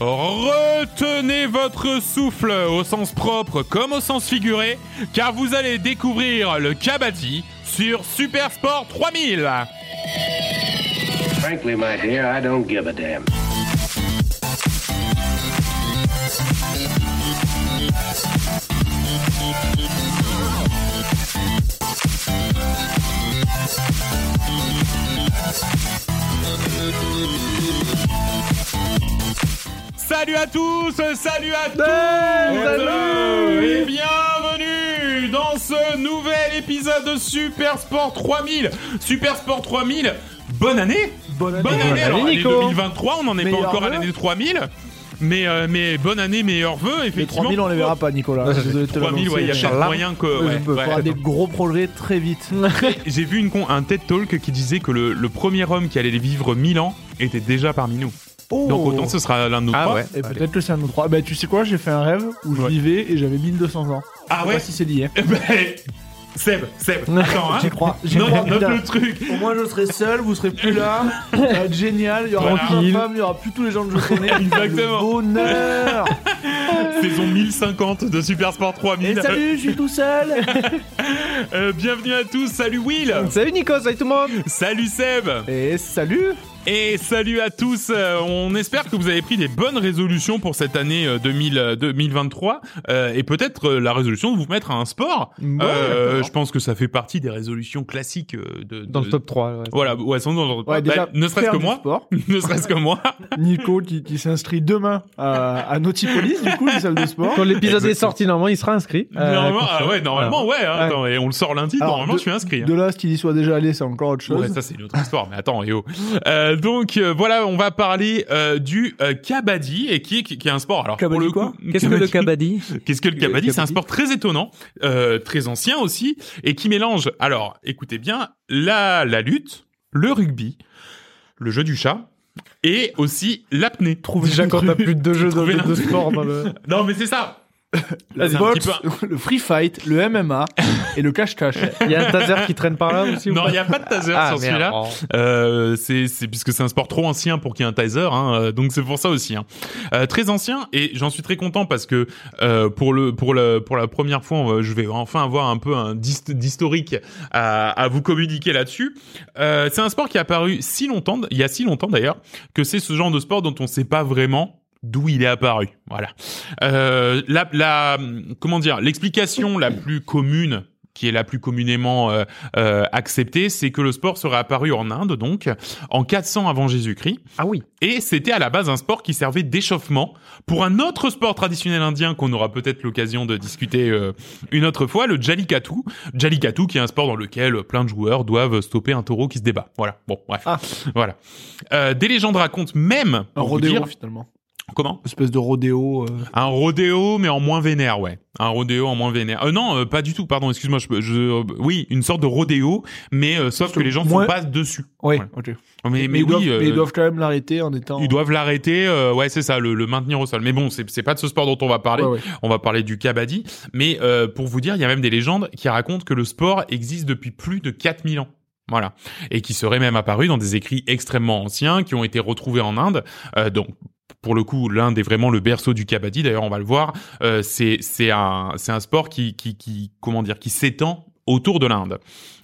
Retenez votre souffle au sens propre comme au sens figuré, car vous allez découvrir le Kabaddi sur Super Sport 3000. Frankly, my dear, I don't give a damn. Salut à tous, salut à tous salut et bienvenue dans ce nouvel épisode de Super Sport 3000. Super Sport 3000, bonne année Bonne année. Bonne année, Bonne alors année, l'année Nico. 2023, on n'en est pas encore à l'année 3000. Mais, euh, mais bonne année, meilleurs vœux, Les effectivement. 3000, on les verra pas, Nicolas. Désolé de te 3000, ouais, il y a l'annoncer, peut-être mais- moyen que. Ouais, ouais, on peut ouais. faire des gros projets très vite. J'ai vu une con- un TED Talk qui disait que le, le premier homme qui allait vivre 1000 ans était déjà parmi nous. Oh. Donc autant ce sera l'un de nous Ah trois. ouais. Et peut-être que c'est un de nous trois. Bah, tu sais quoi, j'ai fait un rêve où je Ouais. vivais et j'avais 1200 ans. Ah Je sais ouais pas si c'est lié. Eh ben, Seb, Seb, attends, hein. J'y crois. j'y Note, crois, note le truc. Au moins, je serai seul, vous serez plus là. Ça va être génial. Il y aura plus ma femme, il y aura plus tous les gens que je connais. Exactement. Le bonheur. Saison 1050 de Super Sport 3000. Et salut, je suis tout seul. Euh, bienvenue à tous, salut Will Salut Nico, salut tout le monde Salut Seb Et salut. Et salut à tous Euh, On espère que vous avez pris des bonnes résolutions pour cette année euh, 2000, euh, 2023 euh, et peut-être euh, la résolution de vous mettre à un sport. Ouais, Euh, je pense que ça fait partie des résolutions classiques euh, de, Dans de- le top 3. ouais. Voilà, ouais, sans dans le top Ouais, trois. déjà, Bah, ne serait-ce que moi, sport. ne serait-ce que moi. Nico qui, qui s'inscrit demain à, à Nautipolis, du coup, une salle de sport. Quand l'épisode est sorti, normalement, il sera inscrit. Euh, normalement, ah ouais, normalement, ouais. hein, Ouais. attends, et on le sort lundi, Alors, normalement, de- je suis inscrit. hein. De là, ce qu'il y soit déjà allé, c'est encore autre chose. Ouais, ça c'est une autre histoire, mais attends, yo. Euh, donc euh, voilà, on va parler euh, du euh, kabaddi et qui est qui, qui est un sport. Alors pour Kabaddi le quoi coup, Qu'est-ce que le kabaddi Qu'est-ce que le kabaddi C'est un sport très étonnant, euh, très ancien aussi, et qui mélange. Alors, écoutez bien, la la lutte, le rugby, le jeu du chat et aussi l'apnée. Déjà quand t'as plus de deux jeux de, sport dans le... Non, mais c'est ça. La boxe, le free fight, le MMA et le cache-cache. Il y a un taser qui traîne par là aussi ou Non, il n'y a pas de taser Ah, sur celui-là. Oh. Euh, c'est c'est puisque c'est un sport trop ancien pour qu'il y ait un taser, hein, euh, donc c'est pour ça aussi. Hein. Euh, très ancien et j'en suis très content parce que euh, pour le pour le pour la première fois, on je vais enfin avoir un peu un d'hist- d'historique à, à vous communiquer là-dessus. Euh, c'est un sport qui est apparu si longtemps, il y a si longtemps d'ailleurs, que c'est ce genre de sport dont on ne sait pas vraiment d'où il est apparu. Voilà. Euh, la, la comment dire, l'explication la plus commune qui est la plus communément euh, euh, acceptée, c'est que le sport serait apparu en Inde, donc en 400 avant Jésus-Christ, Ah oui. et c'était à la base un sport qui servait d'échauffement pour un autre sport traditionnel indien qu'on aura peut-être l'occasion de discuter euh, une autre fois, le Jallikattu. Jallikattu, qui est un sport dans lequel plein de joueurs doivent stopper un taureau qui se débat. Voilà. Bon, bref. Ah. Voilà. Des légendes racontent même. Un rodéo, finalement. Comment Espèce de rodéo. euh, un rodéo, mais en moins vénère, ouais. Un rodéo en moins vénère. Euh, non, euh, pas du tout. Pardon, excuse-moi. Je, je, euh, oui, une sorte de rodéo, mais euh, sauf que les gens Moins- sont pas dessus. Oui, Ouais. Mais, mais, ils, oui, doivent, euh, mais ils doivent quand même l'arrêter en étant. ils doivent l'arrêter. euh, ouais, c'est ça, le, le maintenir au sol. Mais bon, c'est c'est pas de ce sport dont on va parler. Ouais, ouais. On va parler du kabaddi. Mais euh, pour vous dire, il y a même des légendes qui racontent que le sport existe depuis plus de 4000 ans. Voilà. Et qui serait même apparu dans des écrits extrêmement anciens qui ont été retrouvés en Inde. Euh, donc, pour le coup, l'Inde est vraiment le berceau du kabaddi. D'ailleurs, on va le voir. Euh, c'est un un sport qui qui qui comment dire qui s'étend autour de l'Inde.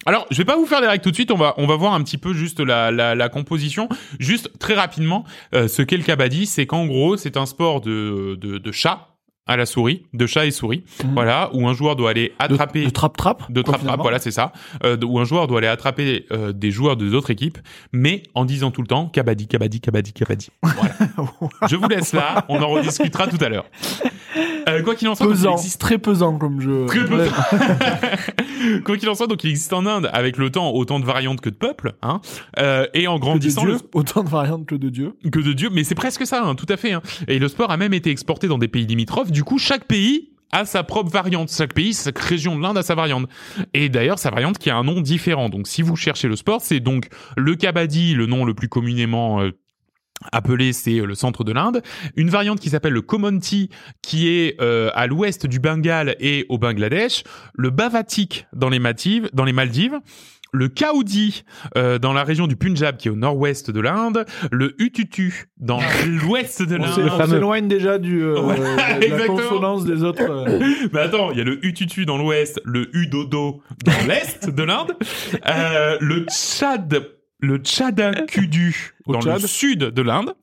Alors, je vais pas vous faire des règles tout de suite. On va on va voir un petit peu juste la la, la composition, juste très rapidement. Euh, ce qu'est le kabaddi, c'est qu'en gros, c'est un sport de de, de chat à la souris, de chat et souris. Mhm. Voilà, où un joueur doit aller attraper de trap-trap. de quoi, trap trap, finalement. voilà, c'est ça. Euh, où un joueur doit aller attraper euh, des joueurs de d'autres équipes, mais en disant tout le temps kabaddi, kabaddi, kabaddi, kabaddi. Voilà. Je vous laisse là, on en rediscutera tout à l'heure. Euh, quoi qu'il en soit, donc, il Pesant, existe très pesant comme jeu. Très. Ouais. Quoi qu'il en soit, donc il existe en Inde avec le temps autant de variantes que de peuples, hein, euh, et en grandissant le- autant de variantes que de Dieu. que de Dieu, mais c'est presque ça, hein, tout à fait. Hein. Et le sport a même été exporté dans des pays limitrophes. Du coup, chaque pays a sa propre variante. Chaque pays, chaque région de l'Inde a sa variante. Et d'ailleurs, sa variante qui a un nom différent. Donc, si vous cherchez le sport, c'est donc le kabaddi, le nom le plus communément euh, appelé, c'est euh, le centre de l'Inde. Une variante qui s'appelle le Comanche, qui est euh, à l'ouest du Bengale et au Bangladesh. Le Bavatik dans les Maldives, dans les Maldives. le Kaudi euh, dans la région du Punjab qui est au nord-ouest de l'Inde, le Ututu dans l'ouest de l'Inde. on s'éloigne déjà du, euh, Ouais, de la exactement. consonance des autres. euh. Mais attends, il y a le Ututu dans l'ouest, le Udodo dans l'est de l'Inde, euh, le Tchad, le Tchadakudu Au dans Tchad. le sud de l'Inde,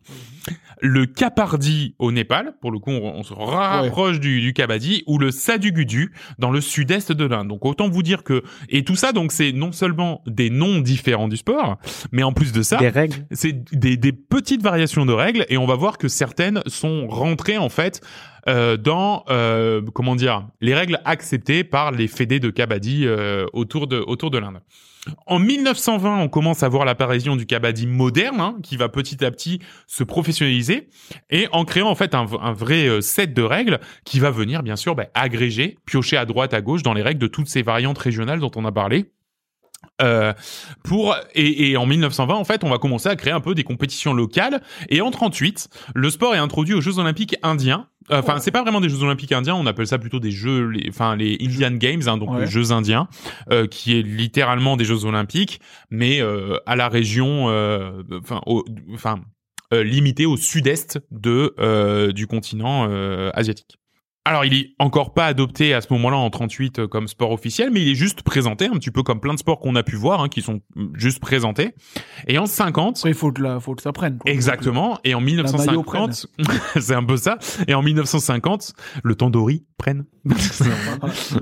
le Kapardi au Népal, pour le coup on, on se rapproche du, du Kabaddi, ou le Sadugudu dans le sud-est de l'Inde. Donc autant vous dire que et tout ça donc c'est non seulement des noms différents du sport, mais en plus de ça, Des règles. c'est des, des petites variations de règles et on va voir que certaines sont rentrées en fait euh, dans euh, comment dire les règles acceptées par les fédés de kabaddi euh, autour de autour de l'Inde. En 1920, on commence à voir l'apparition du kabaddi moderne, hein, qui va petit à petit se professionnaliser, et en créant en fait un, vrai euh, set de règles qui va venir bien sûr bah, agréger, piocher à droite, à gauche dans les règles de toutes ces variantes régionales dont on a parlé. Euh, pour et, et en 1920 en fait on va commencer à créer un peu des compétitions locales. Et en 38 le sport est introduit aux Jeux Olympiques indiens. Enfin c'est pas vraiment des Jeux Olympiques indiens on appelle ça plutôt des Jeux les, enfin les Indian Games hein, donc Ouais. les Jeux indiens euh, qui est littéralement des Jeux Olympiques mais euh, à la région euh, enfin au- enfin euh, limité au sud-est de euh, du continent euh, asiatique alors, il est encore pas adopté à ce moment-là en 38 euh, comme sport officiel, mais il est juste présenté, un petit peu comme plein de sports qu'on a pu voir, hein, qui sont mm, juste présentés. Et en 50, Après, il faut que, la, faut que ça prenne. quoi. exactement, et en maillot 1950, c'est un peu ça, et en 1950, le tandoori prenne.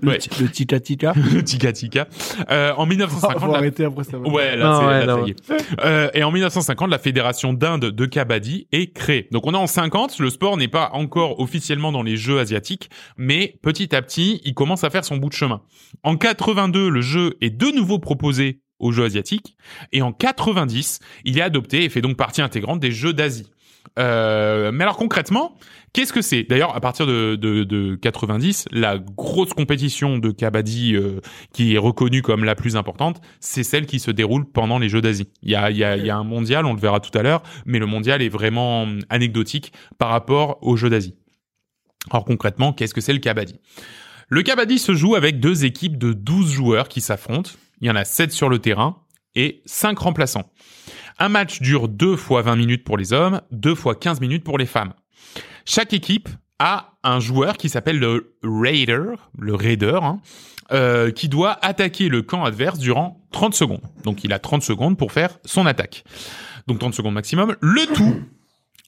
Le, Ouais. le tika tika. le tika tika. Euh, en 1950, faut la- arrêter après ça. va. Ouais, là, Non, c'est, ouais, là, non, ça y est. Euh, et en 1950, la fédération d'Inde de kabaddi est créée. Donc on est en 50, le sport n'est pas encore officiellement dans les Jeux asiatiques, mais petit à petit, il commence à faire son bout de chemin. En 82, le jeu est de nouveau proposé aux Jeux asiatiques, et en 90, il est adopté et fait donc partie intégrante des Jeux d'Asie. Euh, mais alors concrètement, qu'est-ce que c'est? D'ailleurs, à partir de, de, de 90, la grosse compétition de kabaddi euh, qui est reconnue comme la plus importante, c'est celle qui se déroule pendant les Jeux d'Asie. Il y a, il y, a, un mondial, on le verra tout à l'heure, mais le mondial est vraiment hum, anecdotique par rapport aux Jeux d'Asie. Alors concrètement, qu'est-ce que c'est le kabaddi? Le kabaddi se joue avec deux équipes de 12 joueurs qui s'affrontent. Il y en a 7 sur le terrain et 5 remplaçants. Un match dure 2 fois 20 minutes pour les hommes, 2 fois 15 minutes pour les femmes. Chaque équipe a un joueur qui s'appelle le Raider, le Raider, hein, euh, qui doit attaquer le camp adverse durant 30 secondes. Donc il a 30 secondes pour faire son attaque. Donc 30 secondes maximum. Le tout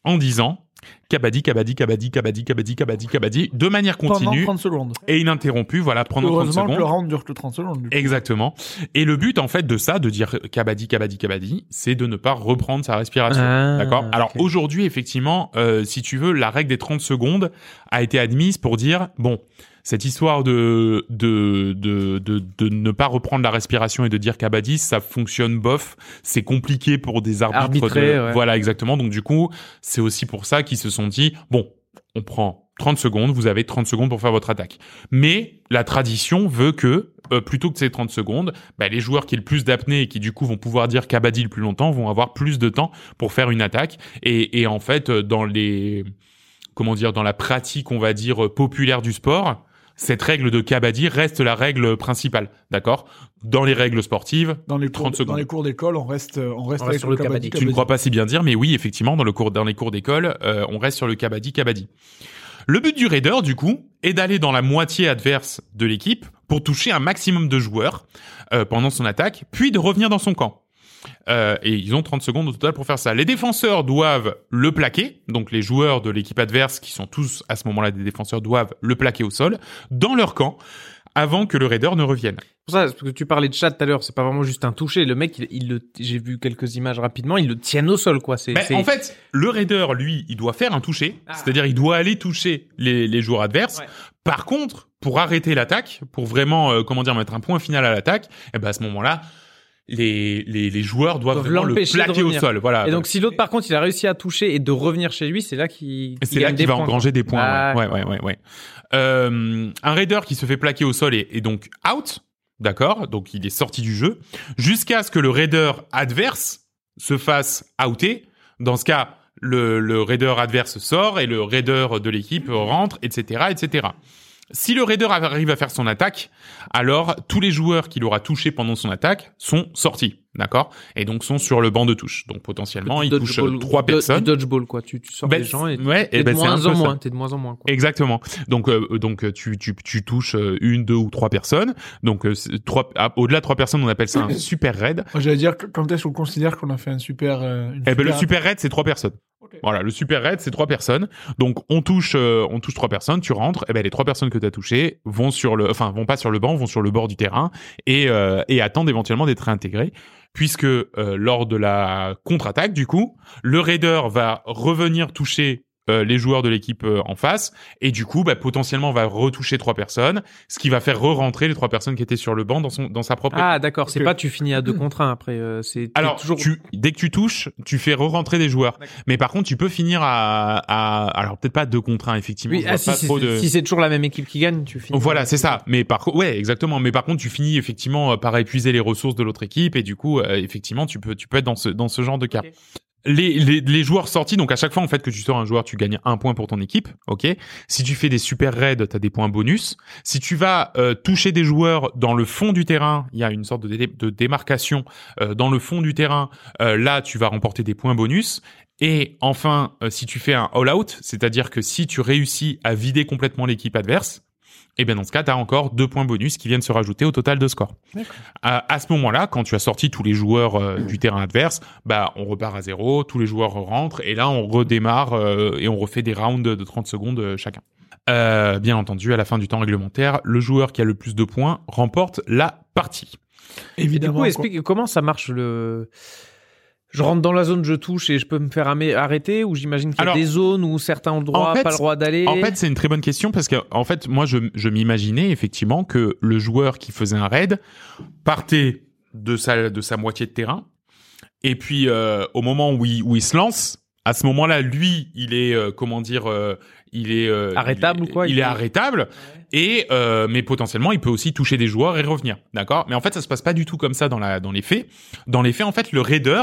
en disant Kabaddi, Kabaddi, Kabaddi, Kabaddi, Kabaddi, Kabaddi, Kabaddi, de manière Pendant continue 30 secondes. et ininterrompue, voilà, pendant 30 Heureusement que secondes. le round dure que 30 secondes. du coup. Exactement. Et le but, en fait, de ça, de dire kabaddi, kabaddi, kabaddi, c'est de ne pas reprendre sa respiration. Ah, D'accord? Alors aujourd'hui, effectivement, euh, si tu veux, la règle des 30 secondes a été admise pour dire, bon, cette histoire de, de, de, de, de ne pas reprendre la respiration et de dire kabaddi, ça fonctionne bof, c'est compliqué pour des arbitres. Arbitrer, de- ouais. Voilà, exactement. Donc du coup, c'est aussi pour ça qu'ils se sont dit, bon, on prend 30 secondes, vous avez 30 secondes pour faire votre attaque. Mais la tradition veut que, euh, plutôt que ces 30 secondes, bah, les joueurs qui ont le plus d'apnée et qui du coup vont pouvoir dire kabaddi le plus longtemps vont avoir plus de temps pour faire une attaque. Et, et en fait, euh, dans les, comment dire, dans la pratique, on va dire, euh, populaire du sport, cette règle de kabaddi reste la règle principale, d'accord? Dans les règles sportives, Dans les cours, 30 secondes. dans les cours d'école, on reste, on reste On reste sur le kabaddi. tu ne crois pas si bien dire, mais oui, effectivement, dans le cours, dans les cours d'école, euh, on reste sur le kabaddi, kabaddi. Le but du raider, du coup, est d'aller dans la moitié adverse de l'équipe pour toucher un maximum de joueurs euh, pendant son attaque, puis de revenir dans son camp. Euh, et ils ont 30 secondes au total pour faire ça. Les défenseurs doivent le plaquer, donc les joueurs de l'équipe adverse, qui sont tous à ce moment-là des défenseurs, doivent le plaquer au sol, dans leur camp, avant que le raider ne revienne. Pour ça, parce que tu parlais de chat tout à l'heure, c'est pas vraiment juste un toucher. Le mec, il, il le, j'ai vu quelques images rapidement, il le tient au sol, quoi. C'est, Ben, en fait, le raider, lui, il doit faire un toucher, Ah. c'est-à-dire il doit aller toucher les, les joueurs adverses. Ouais. Par contre, pour arrêter l'attaque, pour vraiment, euh, comment dire, mettre un point final à l'attaque, eh ben à ce moment-là, les, les, les joueurs doivent, Doivent vraiment le plaquer au sol. Voilà. Et donc, si l'autre, par contre, il a réussi à toucher et de revenir chez lui, c'est là qu'il, c'est là qu'il va points, engranger des points. Ah, ouais, ouais, ouais, ouais. Euh, un raider qui se fait plaquer au sol est, est donc out, d'accord Donc il est sorti du jeu jusqu'à ce que le raider adverse se fasse outer. Dans ce cas, le, le raider adverse sort et le raider de l'équipe rentre, etc., etc. Si le raider arrive à faire son attaque, alors tous les joueurs qu'il aura touchés pendant son attaque sont sortis, d'accord? Et donc sont sur le banc de touche. Donc potentiellement, il touche Dodgeball- trois personnes. du Dodgeball, quoi. Tu, tu sors Ben, des gens et ouais, t'es et ben de c'est un moins en moins. T'es de moins en moins, quoi. Exactement. Donc euh, donc euh, tu tu tu touches euh, une, deux ou trois personnes. Donc euh, trois ah, au-delà de trois personnes, on appelle ça un super raid. Moi, J'allais dire, que- quand est-ce qu'on considère qu'on a fait un super... euh, une Eh ben le super raid c'est trois personnes. Voilà, le super raid c'est trois personnes. Donc on touche euh, on touche trois personnes, tu rentres, et ben les trois personnes que tu as touchées vont sur le enfin vont pas sur le banc, vont sur le bord du terrain et euh, et attendent éventuellement d'être réintégrés puisque euh, lors de la contre-attaque du coup, le raider va revenir toucher euh, les joueurs de l'équipe euh, en face et du coup bah, potentiellement va retoucher trois personnes ce qui va faire re-rentrer les trois personnes qui étaient sur le banc dans son dans sa propre Ah, d'accord. C'est pas tu finis à deux contre un après. euh, c'est alors, toujours. tu, dès que tu touches, tu fais re-rentrer des joueurs. Mais par contre, tu peux finir à, à alors peut-être pas deux contre un, effectivement. Oui, ah, si, de- si c'est toujours la même équipe qui gagne, tu finis. Voilà, c'est ça. Mais par contre, ouais, exactement. Mais par contre, tu finis effectivement euh, par épuiser les ressources de l'autre équipe et du coup, euh, effectivement, tu peux, tu peux être dans ce, dans ce genre de cas. Les, joueurs sortis, donc à chaque fois en fait que tu sors un joueur, tu gagnes un point pour ton équipe, ok? Si tu fais des super raids, t'as des points bonus. Si tu vas euh, toucher des joueurs dans le fond du terrain, il y a une sorte de, dé- de démarcation euh, dans le fond du terrain. euh, là, tu vas remporter des points bonus. Et enfin, si tu fais un all-out, c'est-à-dire que si tu réussis à vider complètement l'équipe adverse, et bien dans ce cas, tu as encore deux points bonus qui viennent se rajouter au total de score. À, ce moment-là, quand tu as sorti tous les joueurs euh, du terrain adverse, bah on repart à zéro, tous les joueurs rentrent et là on redémarre euh, et on refait des rounds de 30 secondes euh, chacun. Euh, bien entendu, à la fin du temps réglementaire, le joueur qui a le plus de points remporte la partie. Et du Évidemment. coup, explique comment ça marche le. Je rentre dans la zone, je touche et je peux me faire arrêter ou j'imagine qu'il y a Alors, des zones où certains ont le droit, en fait, pas le droit d'aller? En fait, c'est une très bonne question parce que en fait, moi, je, je m'imaginais effectivement que le joueur qui faisait un raid partait de sa de sa moitié de terrain et puis euh, au moment où il, où il se lance, à ce moment-là, lui, il est euh, comment dire, euh, il est euh, Arrêtable il, ou quoi, Il, il est arrêtable et euh, mais potentiellement, il peut aussi toucher des joueurs et revenir, d'accord? Mais en fait, ça se passe pas du tout comme ça dans la dans les faits. Dans les faits, en fait, le raider,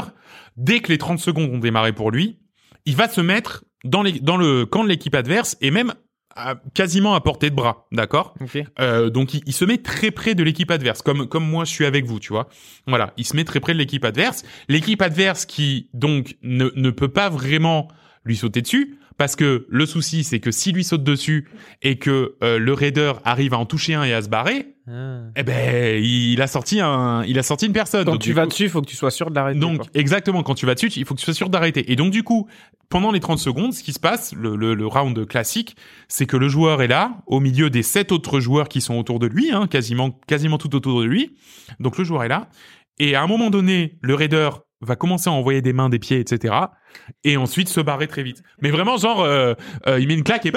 dès que les 30 secondes ont démarré pour lui, il va se mettre dans, les, dans le camp de l'équipe adverse et même à- quasiment à portée de bras, d'accord? Ok. euh, Donc il, il se met très près de l'équipe adverse, comme comme moi je suis avec vous, tu vois. Voilà, il se met très près de l'équipe adverse. L'équipe adverse qui donc ne, ne peut pas vraiment lui sauter dessus. Parce que le souci, c'est que s'il lui saute dessus et que euh, le raider arrive à en toucher un et à se barrer, Ah. eh ben il a sorti un, il a sorti une personne. Quand Donc, tu vas coup- dessus, il faut que tu sois sûr de l'arrêter. donc quoi. exactement, quand tu vas dessus, il faut que tu sois sûr d'arrêter. Et donc du coup, pendant les 30 secondes, ce qui se passe, le, le, le round classique, c'est que le joueur est là, au milieu des sept autres joueurs qui sont autour de lui, hein, quasiment quasiment tout autour de lui. Donc le joueur est là, et à un moment donné, le raider va commencer à envoyer des mains, des pieds, etc. Et ensuite se barrer très vite. Mais vraiment, genre, euh, euh, il met une claque et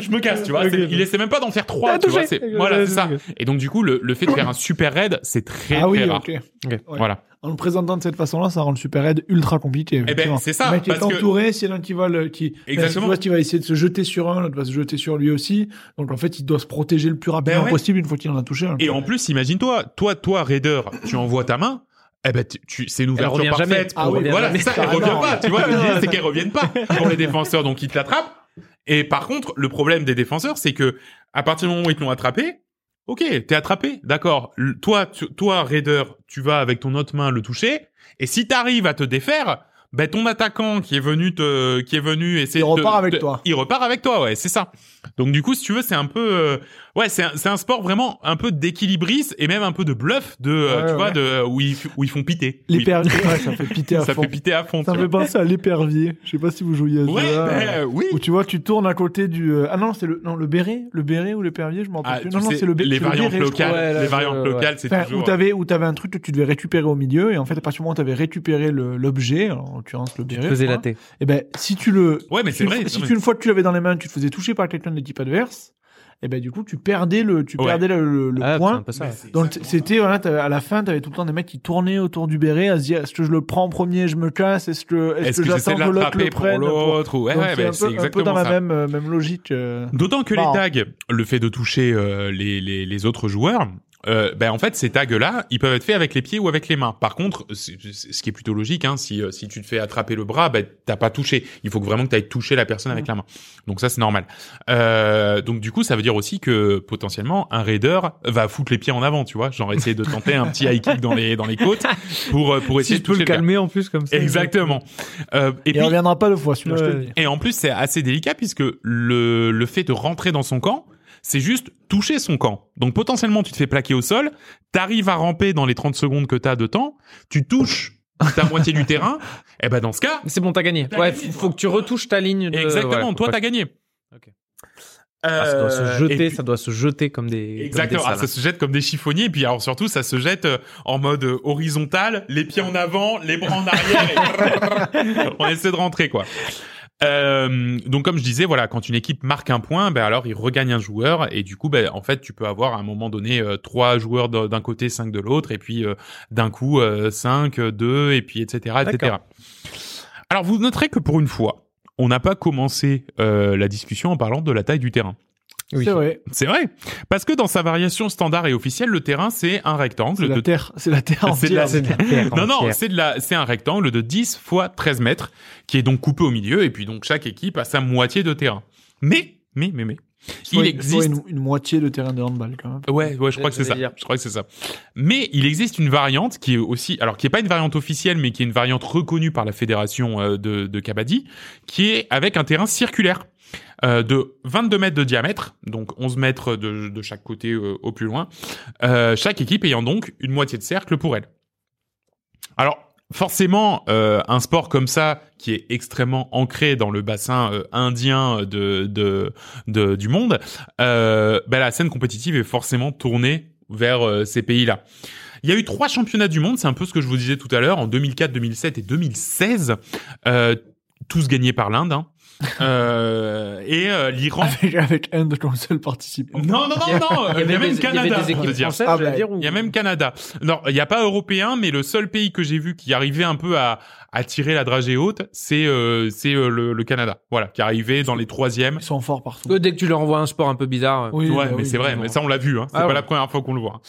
je me casse, tu vois. C'est- Il essaie même pas d'en faire trois, tu vois. c'est- Voilà, c'est ça. Et donc du coup, le, le fait de faire un super raid, c'est très Ah oui, très rare. Ouais. Voilà. En le présentant de cette façon-là, ça rend le super raid ultra compliqué. ben, effectivement. c'est ça, Le mec est parce que- entouré, s'il y en a un qui va le, qui, Exactement. tu vois, qui va essayer de se jeter sur un, l'autre va se jeter sur lui aussi. Donc, en fait, il doit se protéger le plus rapidement Ben ouais. possible une fois qu'il en a touché un. Et en plus, imagine-toi, toi, toi, Raider, tu envoies ta main, eh ben, tu, tu- c'est une ouverture parfaite. Ah pour- oui, voilà, ça, elle Ah revient pas. Tu vois, l'idée, c'est qu'elle revienne pas pour les défenseurs, donc ils te l'attrapent. Et par contre, le problème des défenseurs, c'est que à partir du moment où ils te l'ont attrapé, ok, t'es attrapé, d'accord. Toi, tu- toi, Raider, tu vas avec ton autre main le toucher, et si t'arrives à te défaire, ben ton attaquant qui est venu te, qui est venu essayer Il de repart avec toi. Il repart avec toi, ouais, c'est ça. Donc du coup, si tu veux, c'est un peu, euh, ouais, c'est un, c'est un sport vraiment un peu d'équilibriste et même un peu de bluff de, euh, Ouais, tu ouais. vois, de où ils, où ils font piter. L'épervier, ouais, ça fait piter à ça fond. fait piter à fond. Ça me fait penser à l'épervier. Je sais pas si vous jouiez à Ouais, jeu-là. ben, oui. Où tu vois, tu tournes à côté du. euh, Ah non, c'est le non le béret, le béret ou l'épervier, je m'en rappelle Ah, plus. Non non, c'est le bé- les variantes béret, locales, les variantes locales, c'est toujours. où t'avais où t'avais un truc que tu devais récupérer au milieu et en fait à partir du moment où t'avais récupéré l'objet, l'occurrence le béret, Faisais je la tête. et ben si tu le Ouais, mais c'est vrai. si tu une fois que tu l'avais dans les mains, tu te faisais toucher par quelqu'un de l'équipe adverse, et ben du coup tu perdais le tu Ouais. perdais le, le- le Ah, c'est point. Donc exactement c'était voilà, à la fin t'avais tout le temps des mecs qui tournaient autour du béret à se dire est-ce que je le prends en premier, je me casse, est-ce que est-ce Est-ce que, que j'attends que l'autre le pour prenne l'autre ou ouais, ouais, c'est ben, un, c'est peu, un peu dans exactement la même euh, même logique. euh. D'autant que les tags, le fait de toucher euh, les, les, les autres joueurs, euh, ben en fait ces tags là, ils peuvent être faits avec les pieds ou avec les mains. Par contre, ce qui est plutôt logique, hein, si euh, si tu te fais attraper le bras, ben t'as pas touché. Il faut que vraiment que tu ailles toucher la personne avec la main. Donc ça c'est normal. Euh, donc du coup ça veut dire aussi que potentiellement un raider va foutre les pieds en avant, tu vois, genre essayer de tenter un petit high kick dans les dans les côtes pour euh, pour Si essayer je de peux toucher le calmer en plus comme ça. Exactement. Euh, et Il puis reviendra pas deux fois, celui-là, je te le Ouais. dis. et en plus, c'est assez délicat puisque le, le fait de rentrer dans son camp, c'est juste toucher son camp. Donc potentiellement, tu te fais plaquer au sol, t'arrives à ramper dans les 30 secondes que t'as de temps, tu touches ta moitié du terrain, et ben dans ce cas, C'est bon, t'as gagné. T'as ouais, gagné, faut, quoi. faut que tu retouches ta ligne. De... exactement, ouais, toi t'as que- gagné. Ok. Ah, ça doit se Euh, jeter, puis- ça doit se jeter comme des. Exactement, Comme Ah, ça se jette comme des chiffonniers, et puis alors surtout ça se jette euh, en mode euh, horizontal, les pieds en avant, les bras en arrière, et on essaie de rentrer quoi. Euh, donc comme je disais, voilà, quand une équipe marque un point, ben alors il regagne un joueur et du coup, ben en fait, tu peux avoir à un moment donné euh, trois joueurs d'un côté, cinq de l'autre, et puis euh, d'un coup cinq, deux, et puis etc. etc. Alors vous noterez que pour une fois, on n'a pas commencé euh, la discussion en parlant de la taille du terrain. Oui. C'est vrai. C'est vrai. Parce que dans sa variation standard et officielle, le terrain, c'est un rectangle C'est de... la terre, c'est la terre C'est de la- entière. C'est de la terre Non, non, c'est de la, c'est un rectangle de 10 fois 13 mètres, qui est donc coupé au milieu, et puis donc chaque équipe a sa moitié de terrain. Mais, mais, mais, mais, Soit- il soit existe... une, une moitié de terrain de handball, quand même. Ouais, ouais, je crois que c'est ça. Je crois que c'est ça. Mais il existe une variante qui est aussi, alors qui est pas une variante officielle, mais qui est une variante reconnue par la fédération euh, de, de Kabaddi, qui est avec un terrain circulaire euh, de 22 mètres de diamètre, donc 11 mètres de, de chaque côté euh, au plus loin. Euh, chaque équipe ayant donc une moitié de cercle pour elle. Alors forcément, euh, un sport comme ça, qui est extrêmement ancré dans le bassin euh, indien de, du monde, euh, ben, la scène compétitive est forcément tournée vers euh, ces pays-là. Il y a eu trois championnats du monde, c'est un peu ce que je vous disais tout à l'heure, en 2004, 2007 et 2016, euh, tous gagnés par l'Inde. Hein. Euh, et euh, l'Iran. Avec, avec un de comme seul participant. Non, non, non, non, Il y avait il y a même des- il y avait Canada, des dire. françaises, Ah, bah, dire, ou- Il y a même Canada. Non, il n'y a pas européen, mais le seul pays que j'ai vu qui arrivait un peu à, à tirer la dragée haute, c'est euh, c'est euh, le, le Canada. Voilà, qui arrivait dans les troisièmes. Ils sont forts partout. Euh, Dès que tu leur envoies un sport un peu bizarre. Oui, ouais, bah mais oui, c'est vrai, mais ça on l'a vu. Hein. C'est Ah pas ouais. la première fois qu'on le voit.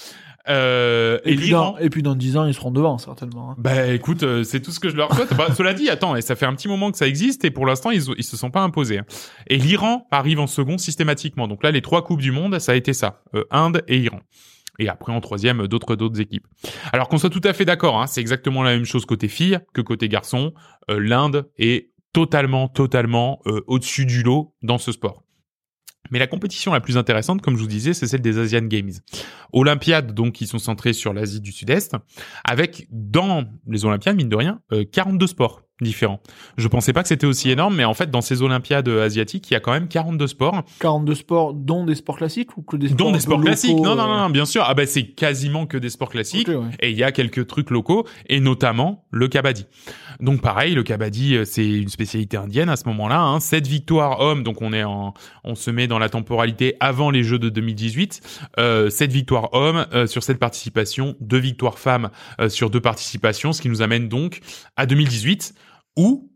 Euh, et Et, puis l'Iran. dans, et puis dans 10 ans, ils seront devant, certainement. hein. Bah écoute, euh, c'est tout ce que je leur souhaite. bah, cela dit, attends, et ça fait un petit moment que ça existe et pour l'instant ils, ils se sont pas imposés. hein. Et l'Iran arrive en second systématiquement. Donc là, les trois coupes du monde, ça a été ça, Euh, Inde et Iran. Et après en troisième, d'autres d'autres équipes. Alors qu'on soit tout à fait d'accord, hein, c'est exactement la même chose côté filles que côté garçons. Euh, L'Inde est totalement, totalement euh, au-dessus du lot dans ce sport. Mais la compétition la plus intéressante, comme je vous disais, c'est celle des Asian Games. Olympiades, donc, qui sont centrées sur l'Asie du Sud-Est, avec, dans les Olympiades, mine de rien, euh, 42 sports différents. Je pensais pas que c'était aussi énorme, mais en fait, dans ces Olympiades euh, asiatiques, il y a quand même 42 sports, 42 sports, dont des sports classiques ou que des sports dont des sports locaux, classiques. Non, non, euh, non, non, bien sûr. Ah ben, c'est quasiment que des sports classiques. ouais. Et il y a quelques trucs locaux, et notamment le kabaddi. Donc pareil, le kabaddi, euh, c'est une spécialité indienne à ce moment-là. Hein. Sept victoires hommes, donc on est en, on se met dans la temporalité avant les Jeux de 2018. Euh, sept victoires hommes euh, sur cette participation, deux victoires femmes euh, sur deux participations, ce qui nous amène donc à 2018, où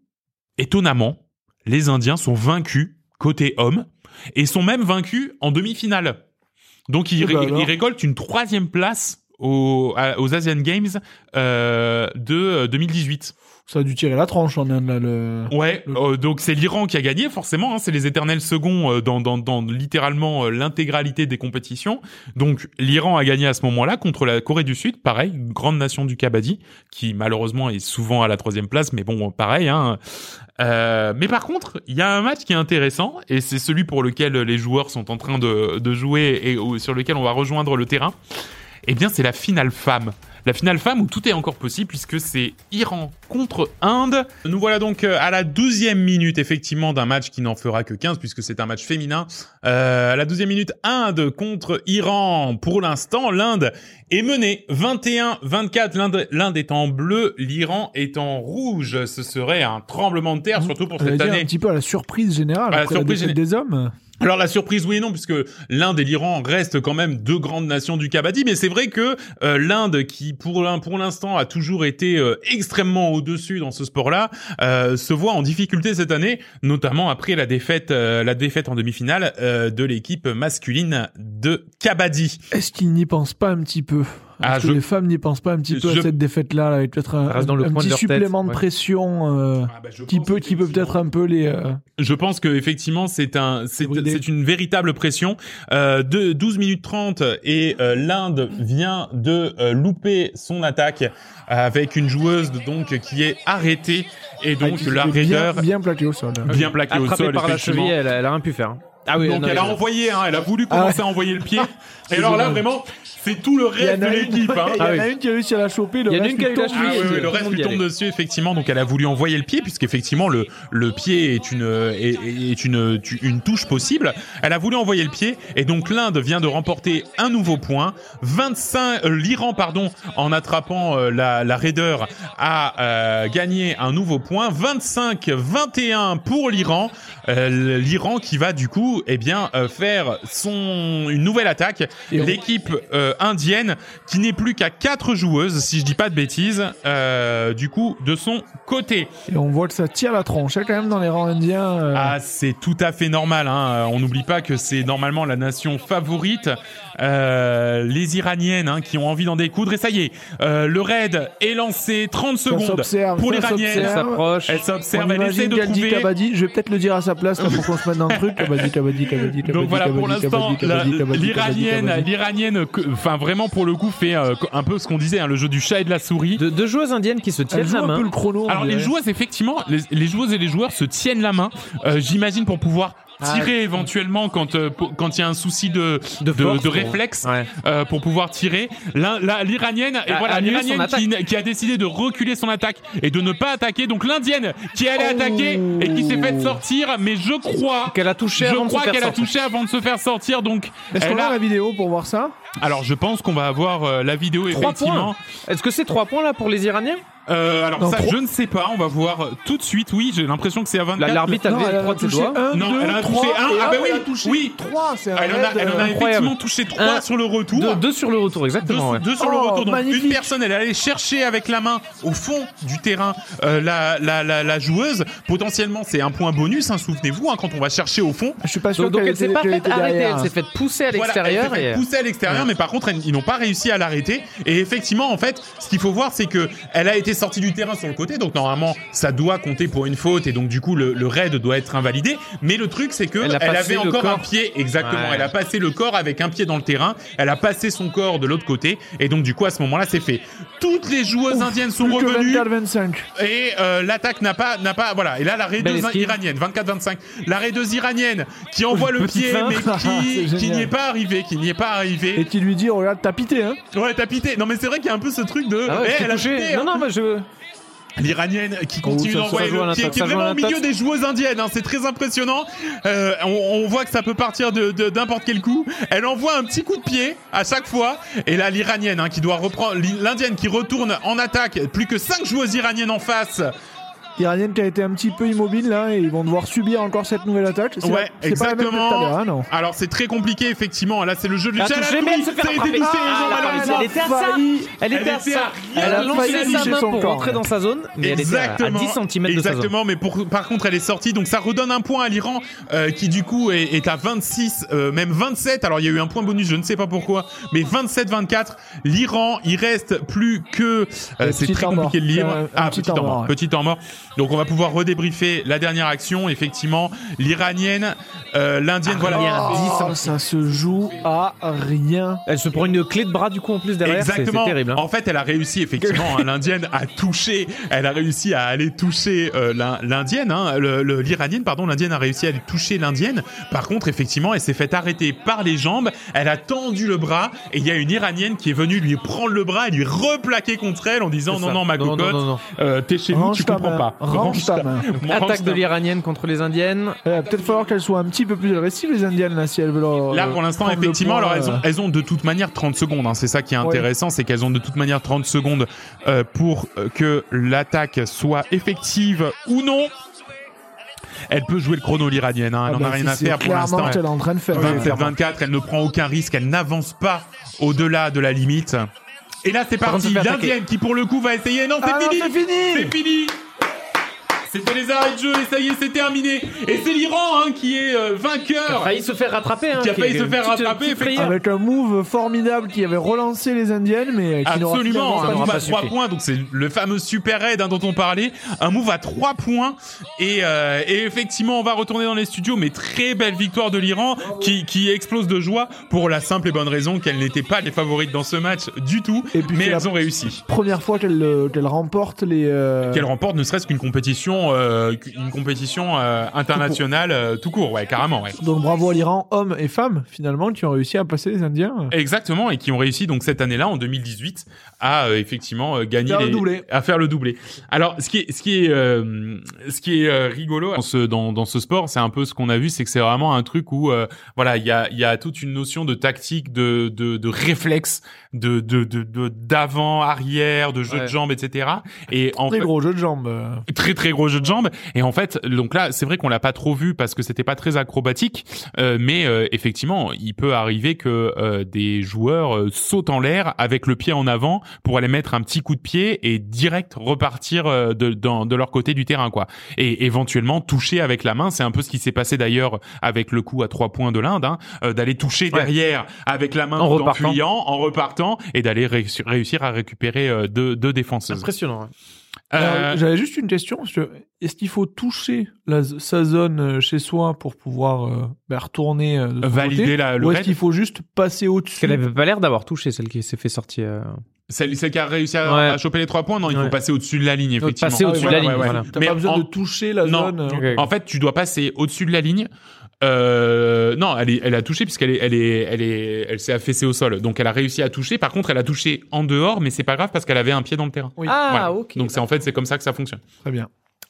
étonnamment, les Indiens sont vaincus côté hommes et sont même vaincus en demi-finale. Donc ils, Eh ben ré- alors. ils récoltent une troisième place aux, aux Asian Games euh, de euh, 2018. Ça a dû tirer la tranche en Inde, là, le... Ouais, Le- euh, donc c'est l'Iran qui a gagné forcément. hein, c'est les éternels seconds euh, dans, dans, dans littéralement euh, l'intégralité des compétitions. Donc l'Iran a gagné à ce moment-là contre la Corée du Sud, pareil, grande nation du kabaddi qui malheureusement est souvent à la troisième place, mais bon, pareil. Hein. Euh, mais par contre, il y a un match qui est intéressant et c'est celui pour lequel les joueurs sont en train de, de jouer et sur lequel on va rejoindre le terrain. Eh bien, c'est la finale femme. La finale femme où tout est encore possible puisque c'est Iran contre Inde. Nous voilà donc euh, à la 12e minute effectivement d'un match qui n'en fera que 15 puisque c'est un match féminin. Euh, à la 12e minute, Inde contre Iran. Pour l'instant, l'Inde est menée 21-24. L'Inde, l'Inde est en bleu, l'Iran est en rouge. Ce serait un tremblement de terre, surtout pour cette année. un petit peu à la surprise générale. À la surprise des hommes. Alors la surprise oui et non puisque l'Inde et l'Iran restent quand même deux grandes nations du kabaddi mais c'est vrai que euh, l'Inde qui pour l'in- pour l'instant a toujours été euh, extrêmement au-dessus dans ce sport-là euh, se voit en difficulté cette année notamment après la défaite la défaite en demi-finale de l'équipe masculine de kabaddi. Est-ce qu'ils n'y pensent pas un petit peu Ah, que je- les femmes n'y pensent pas un petit peu Je- à cette défaite-là, là, avec peut-être un, Ça reste dans le un coin de petit tête, supplément de pression euh, qui peut, qui peut peut-être un peu les. euh, Je pense que effectivement c'est un c'est une véritable pression euh, de 12 minutes 30 et euh, l'Inde vient de euh, louper son attaque avec une joueuse donc qui est arrêtée et donc qui la était bien, raideur bien plaqué au sol. bien plaquée au sol par la cheville, elle, a- elle a rien pu faire. Ah oui, donc non, elle a envoyé hein, elle a voulu Ah commencer ouais. à envoyer le pied. Et alors là vraiment c'est tout le Il y reste en de a une, l'équipe hein. il y en Ah a oui. une qui a réussi à la choper, le Il y en a reste une qui a eu lui la tombe Ah oui, le reste lui tombe dessus effectivement. Donc elle a voulu envoyer le pied puisqu'effectivement le le pied est une est, est une une touche possible. Elle a voulu envoyer le pied et donc l'Inde vient de remporter un nouveau point. 25 euh, l'Iran pardon en attrapant euh, la la raideur a euh, gagné un nouveau point. 25 21 pour l'Iran. Euh, l'Iran qui va du coup eh bien euh, faire son une nouvelle attaque l'équipe euh, indienne qui n'est plus qu'à quatre joueuses si je dis pas de bêtises euh, du coup de son côté Et on voit que ça tire la tronche, hein, quand même, dans les rangs indiens. ah c'est tout à fait normal hein. On n'oublie pas que c'est normalement la nation favorite euh, les iraniennes hein, qui ont envie d'en découdre et ça y est euh, le raid est lancé 30 ça secondes pour l'iranienne Elle s'observe. s'approche. elle s'observe elle essaie de trouver Kabaddi. Je vais peut-être le dire à sa place là, pour qu'on se mette dans le truc. Kabaddi, Kabaddi, Kabaddi. Donc voilà pour l'instant l'iranienne l'iranienne enfin vraiment pour le coup fait euh, un peu ce qu'on disait hein, le jeu du chat et de la souris De- deux joueuses indiennes qui se tiennent joue la un main. peu le chrono. on Alors les joueuses effectivement, les, les joueuses et les joueurs se tiennent la main. euh, J'imagine pour pouvoir tirer éventuellement quand euh, pour- quand il y a un souci de de, force, réflexe Ouais. euh, pour pouvoir tirer. L'iranienne et A- voilà annule l'iranienne son qui, qui a décidé de reculer son attaque et de ne pas attaquer. Donc l'indienne qui allée Oh. attaquer et qui s'est fait sortir. Mais je crois Qu'elle a touché je avant de se crois faire qu'elle a sortir. touché avant de se faire sortir. Donc Est-ce qu'on a- la vidéo pour voir ça? Alors je pense qu'on va avoir euh, la vidéo Trois effectivement. Est-ce que c'est trois points là pour les Iraniens? Euh, alors Non, ça trop- je ne sais pas. On va voir euh, tout de suite. Oui j'ai l'impression que c'est à 24. La- L'arbitre a Non, levé elle trois a de ses touché doigts. un, Non, deux, elle en a trois, touché un. et Ah hop, bah elle oui, a touché oui. trois. C'est un Elle en a, elle en a euh, incroyable. effectivement touché trois Un, sur le retour. Deux, deux sur le retour, exactement. ouais. deux sur le Oh, retour. Donc magnifique. une personne, elle est allée chercher avec la main au fond du terrain euh, la, la, la, la joueuse. Potentiellement, c'est un point bonus. Hein, Souvenez-vous, hein, quand on va chercher au fond. Je suis pas sûr Donc, donc elle s'est pas qu'elle fait était arrêter, elle s'est fait pousser à l'extérieur. elle pousser à l'extérieur, mais par contre, ils n'ont pas réussi à l'arrêter. Et effectivement, en fait, ce qu'il faut voir, c'est que elle a été sortie du terrain sur le côté, donc normalement, ça doit compter pour une faute, et donc du coup, le, le raid doit être invalidé. Mais le truc, c'est que Elle a elle, avait encore un corps. pied, exactement. Ouais. Elle a passé le corps avec un pied dans le terrain. Elle a passé son corps de l'autre côté, et donc du coup, à ce moment-là, c'est fait. Toutes les joueuses indiennes sont revenues. 24-25. Et euh, l'attaque n'a pas, n'a pas, voilà. Et là, la raideuse iranienne, 24-25. La raideuse iranienne qui envoie le pied, mais qui, qui n'y est pas arrivé, qui n'y est pas arrivé. Qui lui dit, regarde, t'as pité, hein Ouais, t'as pité. Non, mais c'est vrai qu'il y a un peu ce truc de. Ah ouais, Eh, elle a pité, hein. Non, non, mais je. L'iranienne qui continue d'envoyer le pied, qui est vraiment au milieu des joueuses indiennes. Hein, c'est très impressionnant. Euh, on, on voit que ça peut partir de de- d'importe quel coup. Elle envoie un petit coup de pied à chaque fois. Et là, l'iranienne hein, qui doit reprendre, l'indienne qui retourne en attaque. Plus que cinq joueuses iraniennes en face. Iranienne qui a été un petit peu immobile là, et ils vont devoir subir encore cette nouvelle attaque. C'est Ouais, la- c'est pas la même que tout à l'heure, exactement. hein, non Alors c'est très compliqué effectivement. Là, c'est le jeu du Elle a chat. touché, mais elle se fait ça a été rattraper. touché. Ah, elle. Elle était à ça. Elle était à ça. Elle a lancé sa main pour rentrer dans sa zone, mais elle était à- à Exactement. 10 cm de sa zone. Exactement, mais pour, par contre, elle est sortie, donc ça redonne un point à l'Iran, euh, qui du coup est, est à 26, euh, même 27. Alors il y a eu un point bonus, je ne sais pas pourquoi, mais 27-24. L'Iran, il reste plus que, euh, c'est très compliqué de lire. Ah, petit temps mort, petit temps mort. Donc on va pouvoir redébriefer la dernière action. Effectivement, l'Iranienne, euh, l'Indienne, voilà. rien. Oh, ça se joue à rien. Elle se prend une clé de bras du coup en plus derrière. Exactement. C'est terrible. hein. En fait, elle a réussi effectivement. hein, L'Indienne a touché. Elle a réussi à aller toucher euh, l'in- l'Indienne. Hein, le- le- L'Iranienne, pardon. L'Indienne a réussi à aller toucher l'Indienne. Par contre, effectivement, elle s'est fait arrêter par les jambes. Elle a tendu le bras et il y a une Iranienne qui est venue lui prendre le bras et lui replaquer contre elle en disant non non ma Non, non, cocotte, non, non. euh, t'es chez nous, tu comprends pas. Range ta main. Attaque de l'iranienne contre les indiennes. Va peut-être falloir qu'elles soient un petit peu plus agressives, les indiennes, là, si elles veulent. leur- Là, pour l'instant, effectivement, point, alors elles ont, euh, elles ont de toute manière 30 secondes. hein. C'est ça qui est intéressant, c'est qu'elles ont de toute manière 30 secondes euh, pour euh, que l'attaque soit effective ou non. Elle peut jouer le chrono l'iranienne. Hein. Elle ah n'en a bah, rien à faire pour l'instant. ce qu'elle est en train de faire. ouais. 27-24, elle ne prend aucun risque, elle n'avance pas au-delà de la limite. Et là, c'est parti. L'Indienne qui, pour le coup, va essayer. Non, c'est Ah non, fini. c'est fini C'est fini. C'était les arrêts de jeu et ça y est, c'est terminé. Et c'est l'Iran hein, qui est euh, Qui a vainqueur. failli se faire rattraper. Hein, Qui a failli se faire petite- rattraper, petite. Avec un move formidable qui avait relancé les indiennes, mais qui n'aura Absolument, un move à 3 suffi. points, donc c'est le fameux super raid hein, dont on parlait, un move à 3 points et, euh, et effectivement on va retourner dans les studios, mais très belle victoire de l'Iran qui, qui explose de joie pour la simple et bonne raison qu'elles n'étaient pas les favorites dans ce match du tout, Et puis mais elles ont réussi. Première fois qu'elle euh, qu'elle remporte les. euh, Qu'elles remportent ne serait-ce qu'une compétition, euh, une compétition euh, internationale euh, tout court, ouais, carrément, ouais. Donc bravo à l'Iran, hommes et femmes, finalement, qui ont réussi à passer les Indiens. Exactement, et qui ont réussi donc cette année-là, en 2018, à euh, effectivement euh, gagner Faire le doublé. à faire le doublé. Alors, ce qui est, ce qui est, euh, ce qui est euh, rigolo dans ce dans, dans ce sport, c'est un peu ce qu'on a vu, c'est que c'est vraiment un truc où euh, voilà, il y a il y a toute une notion de tactique, de de, de réflexe, de de de d'avant, arrière, de jeu de jambes, etc. Et en Très fait, gros jeu de jambes. très très gros jeu de jambes et en fait donc là c'est vrai qu'on l'a pas trop vu parce que c'était pas très acrobatique euh, mais euh, effectivement il peut arriver que euh, des joueurs sautent en l'air avec le pied en avant pour aller mettre un petit coup de pied et direct repartir euh, de, dans- de leur côté du terrain quoi et éventuellement toucher avec la main c'est un peu ce qui s'est passé d'ailleurs avec le coup à trois points de l'Inde hein, euh, d'aller toucher Ouais. derrière avec la main En en repartant. fuyant en repartant et d'aller réussir, réussir à récupérer euh, deux, deux défenseuses Impressionnant. hein. Euh, J'avais juste une question. parce que Est-ce qu'il faut toucher la, sa zone chez soi pour pouvoir euh, ben, retourner de son Valider côté, la- le Ou est-ce qu'il faut juste passer Parce au-dessus qu'elle avait pas l'air d'avoir touché celle qui s'est fait sortir. Celle, celle qui a réussi à, Ouais. à choper les trois points, non, il faut Ouais. passer au-dessus de la ligne, effectivement. passer au-dessus Ah de la oui, ligne. ouais, ouais. voilà. T'as Mais pas besoin en- de toucher la Non. zone. euh, En fait, tu dois passer au-dessus de la ligne. Euh, non, elle est, elle a touché puisqu'elle est, elle est, elle est, elle s'est affaissée au sol. Donc elle a réussi à toucher. Par contre, elle a touché en dehors, mais c'est pas grave parce qu'elle avait un pied dans le terrain. Oui. Ah, Voilà. ok. Donc c'est en fait c'est comme ça que ça fonctionne. Très bien.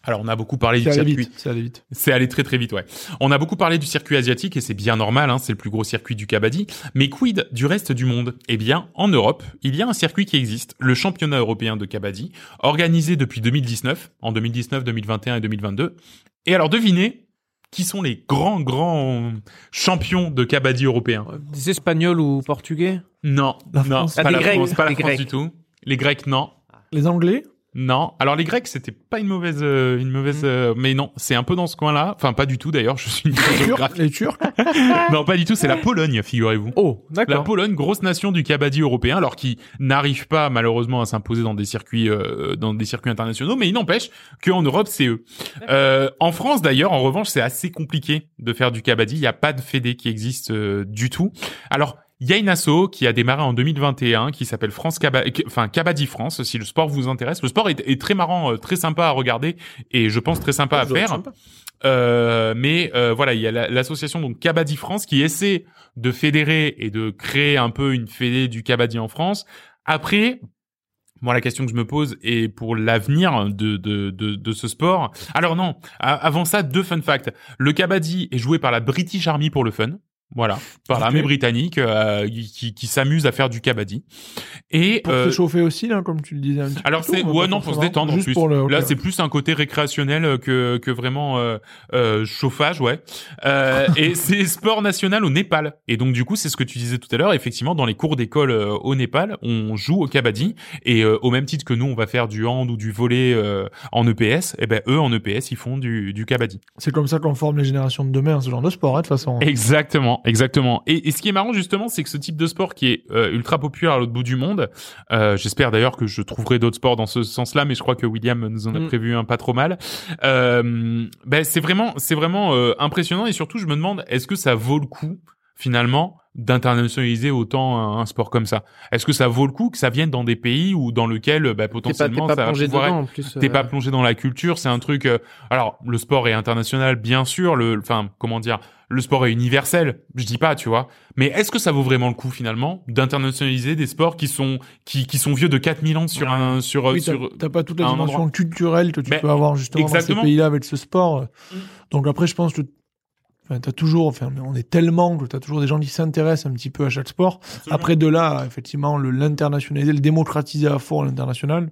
Alors on a beaucoup parlé du circuit. vite. C'est allé vite. C'est allé très très vite, ouais. On a beaucoup parlé du circuit asiatique et c'est bien normal, hein, c'est le plus gros circuit du kabaddi. Mais quid du reste du monde? Eh bien, en Europe, il y a un circuit qui existe, le championnat européen de kabaddi, organisé depuis 2019, en 2019, 2021 et 2022. Et alors devinez qui sont les grands grands champions de kabaddi européens Des Espagnols ou Portugais? Non, La non, France. pas Ah, la Grecs, France, pas la des France Grecs. du tout. Les Grecs, non. Les Anglais? Non. Alors les Grecs, c'était pas une mauvaise, euh, une mauvaise, euh, mais non, c'est un peu dans ce coin-là. Enfin, pas du tout d'ailleurs. Je suis une Les. Turcs non, pas du tout. C'est la Pologne, figurez-vous. Oh, La d'accord. Pologne, grosse nation du kabaddi européen, alors qui n'arrive pas malheureusement à s'imposer dans des circuits, euh, dans des circuits internationaux, mais il n'empêche qu'en Europe c'est eux. Euh, en France d'ailleurs, en revanche, c'est assez compliqué de faire du kabaddi. Il n'y a pas de fédé qui existe euh, du tout. Alors il y a une asso qui a démarré en 2021 qui s'appelle France Kabaddi, enfin Kabaddi France. Si le sport vous intéresse, le sport est, est très marrant, euh, très sympa à regarder et je pense très sympa à doit être faire. sympa. Euh, mais euh, voilà, il y a la- l'association donc Kabaddi France qui essaie de fédérer et de créer un peu une fédé du kabaddi en France. Après, moi la question que je me pose est pour l'avenir de, de, de, de ce sport. Alors non, avant ça, deux fun facts. Le kabaddi est joué par la British Army pour le fun. Voilà, par l'armée britannique euh, qui, qui s'amuse à faire du kabaddi. Et Pour euh, se chauffer aussi, là, comme tu le disais un petit alors c'est ou ouais non pour se détendre en plus. pour le. Là c'est plus un côté récréationnel que que vraiment euh, euh, chauffage ouais. Euh, et c'est sport national au Népal. Et donc du coup c'est ce que tu disais tout à l'heure. Effectivement dans les cours d'école euh, au Népal on joue au kabaddi et euh, au même titre que nous on va faire du hand ou du euh, en EPS. Et ben eux en EPS ils font du du kabaddi. C'est comme ça qu'on forme les générations de demain, ce genre de sport, hein, de toute façon. Exactement, exactement. Et, et ce qui est marrant justement, c'est que ce type de sport qui est euh, ultra populaire à l'autre bout du monde, euh, j'espère d'ailleurs que je trouverai d'autres sports dans ce sens-là, mais je crois que William nous en a Mm. prévu un pas trop mal. Euh, ben c'est vraiment, c'est vraiment euh, impressionnant et surtout je me demande, est-ce que ça vaut le coup finalement d'internationaliser autant un, un sport comme ça Est-ce que ça vaut le coup que ça vienne dans des pays où dans lequel bah, T'es pas, t'es potentiellement pas ça va dedans être- en plus. T'es euh, pas plongé dans la culture, c'est un truc. euh, alors, le sport est international, bien sûr. Le, enfin, comment dire, le sport est universel. Je dis pas, tu vois. Mais est-ce que ça vaut vraiment le coup finalement d'internationaliser des sports qui sont qui, qui sont vieux de 4000 ans sur un sur Oui, t'as sur t'as pas toute la dimension endroit? culturelle que tu peux avoir justement exactement. dans ces pays-là avec ce sport. Mm. Donc après, je pense que enfin, t'as toujours, enfin, on est tellement que t'as toujours des gens qui s'intéressent un petit peu à chaque sport. Après, de là, effectivement, le l'internationaliser, le démocratiser à fond à l'international.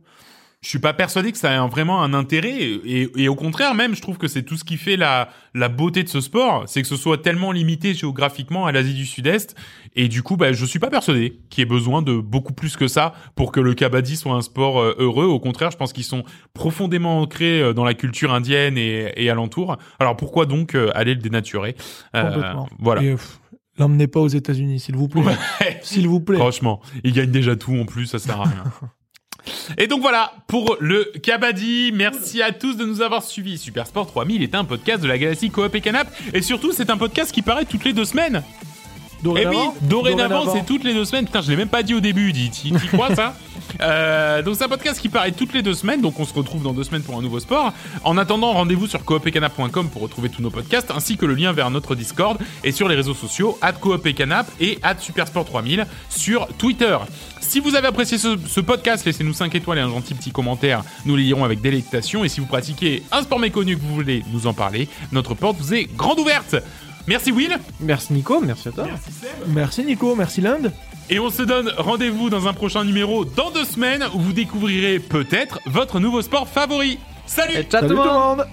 Je suis pas persuadé que ça ait vraiment un intérêt et, et au contraire même je trouve que c'est tout ce qui fait la la beauté de ce sport c'est que ce soit tellement limité géographiquement à l'Asie du Sud-Est et du coup bah je suis pas persuadé qu'il y ait besoin de beaucoup plus que ça pour que le kabaddi soit un sport euh, heureux au contraire je pense qu'ils sont profondément ancrés euh, dans la culture indienne et, et alentour alors pourquoi donc euh, aller le dénaturer? Euh, voilà Et, l'emmenez pas aux États-Unis, s'il vous plaît. Ouais. S'il vous plaît. Franchement, ils gagnent déjà tout en plus, ça sert à rien. Et donc voilà pour le Kabaddi. Merci à tous de nous avoir suivis. Super Sport 3000 est un podcast de la galaxie Coop et Canap. Et surtout, c'est un podcast qui paraît toutes les deux semaines. Et oui, Dorénavant, dorénavant, c'est toutes les deux semaines. Putain, je l'ai même pas dit au début, tu crois ça? Euh, donc c'est un podcast qui paraît toutes les deux semaines, donc on se retrouve dans deux semaines pour un nouveau sport. En attendant, rendez-vous sur coopetcanap.com pour retrouver tous nos podcasts, ainsi que le lien vers notre Discord et sur les réseaux sociaux @coopetcanap et @supersport3000 sur Twitter. Si vous avez apprécié ce, ce podcast, laissez-nous 5 étoiles et un gentil petit commentaire. Nous les lirons avec délectation. Et si vous pratiquez un sport méconnu que vous voulez nous en parler, notre porte vous est grande ouverte. Merci Will. Merci Nico, merci à toi. Merci Nico, merci l'Inde. Et on se donne rendez-vous dans un prochain numéro dans deux semaines où vous découvrirez peut-être votre nouveau sport favori. Salut Et ciao tout Salut le monde.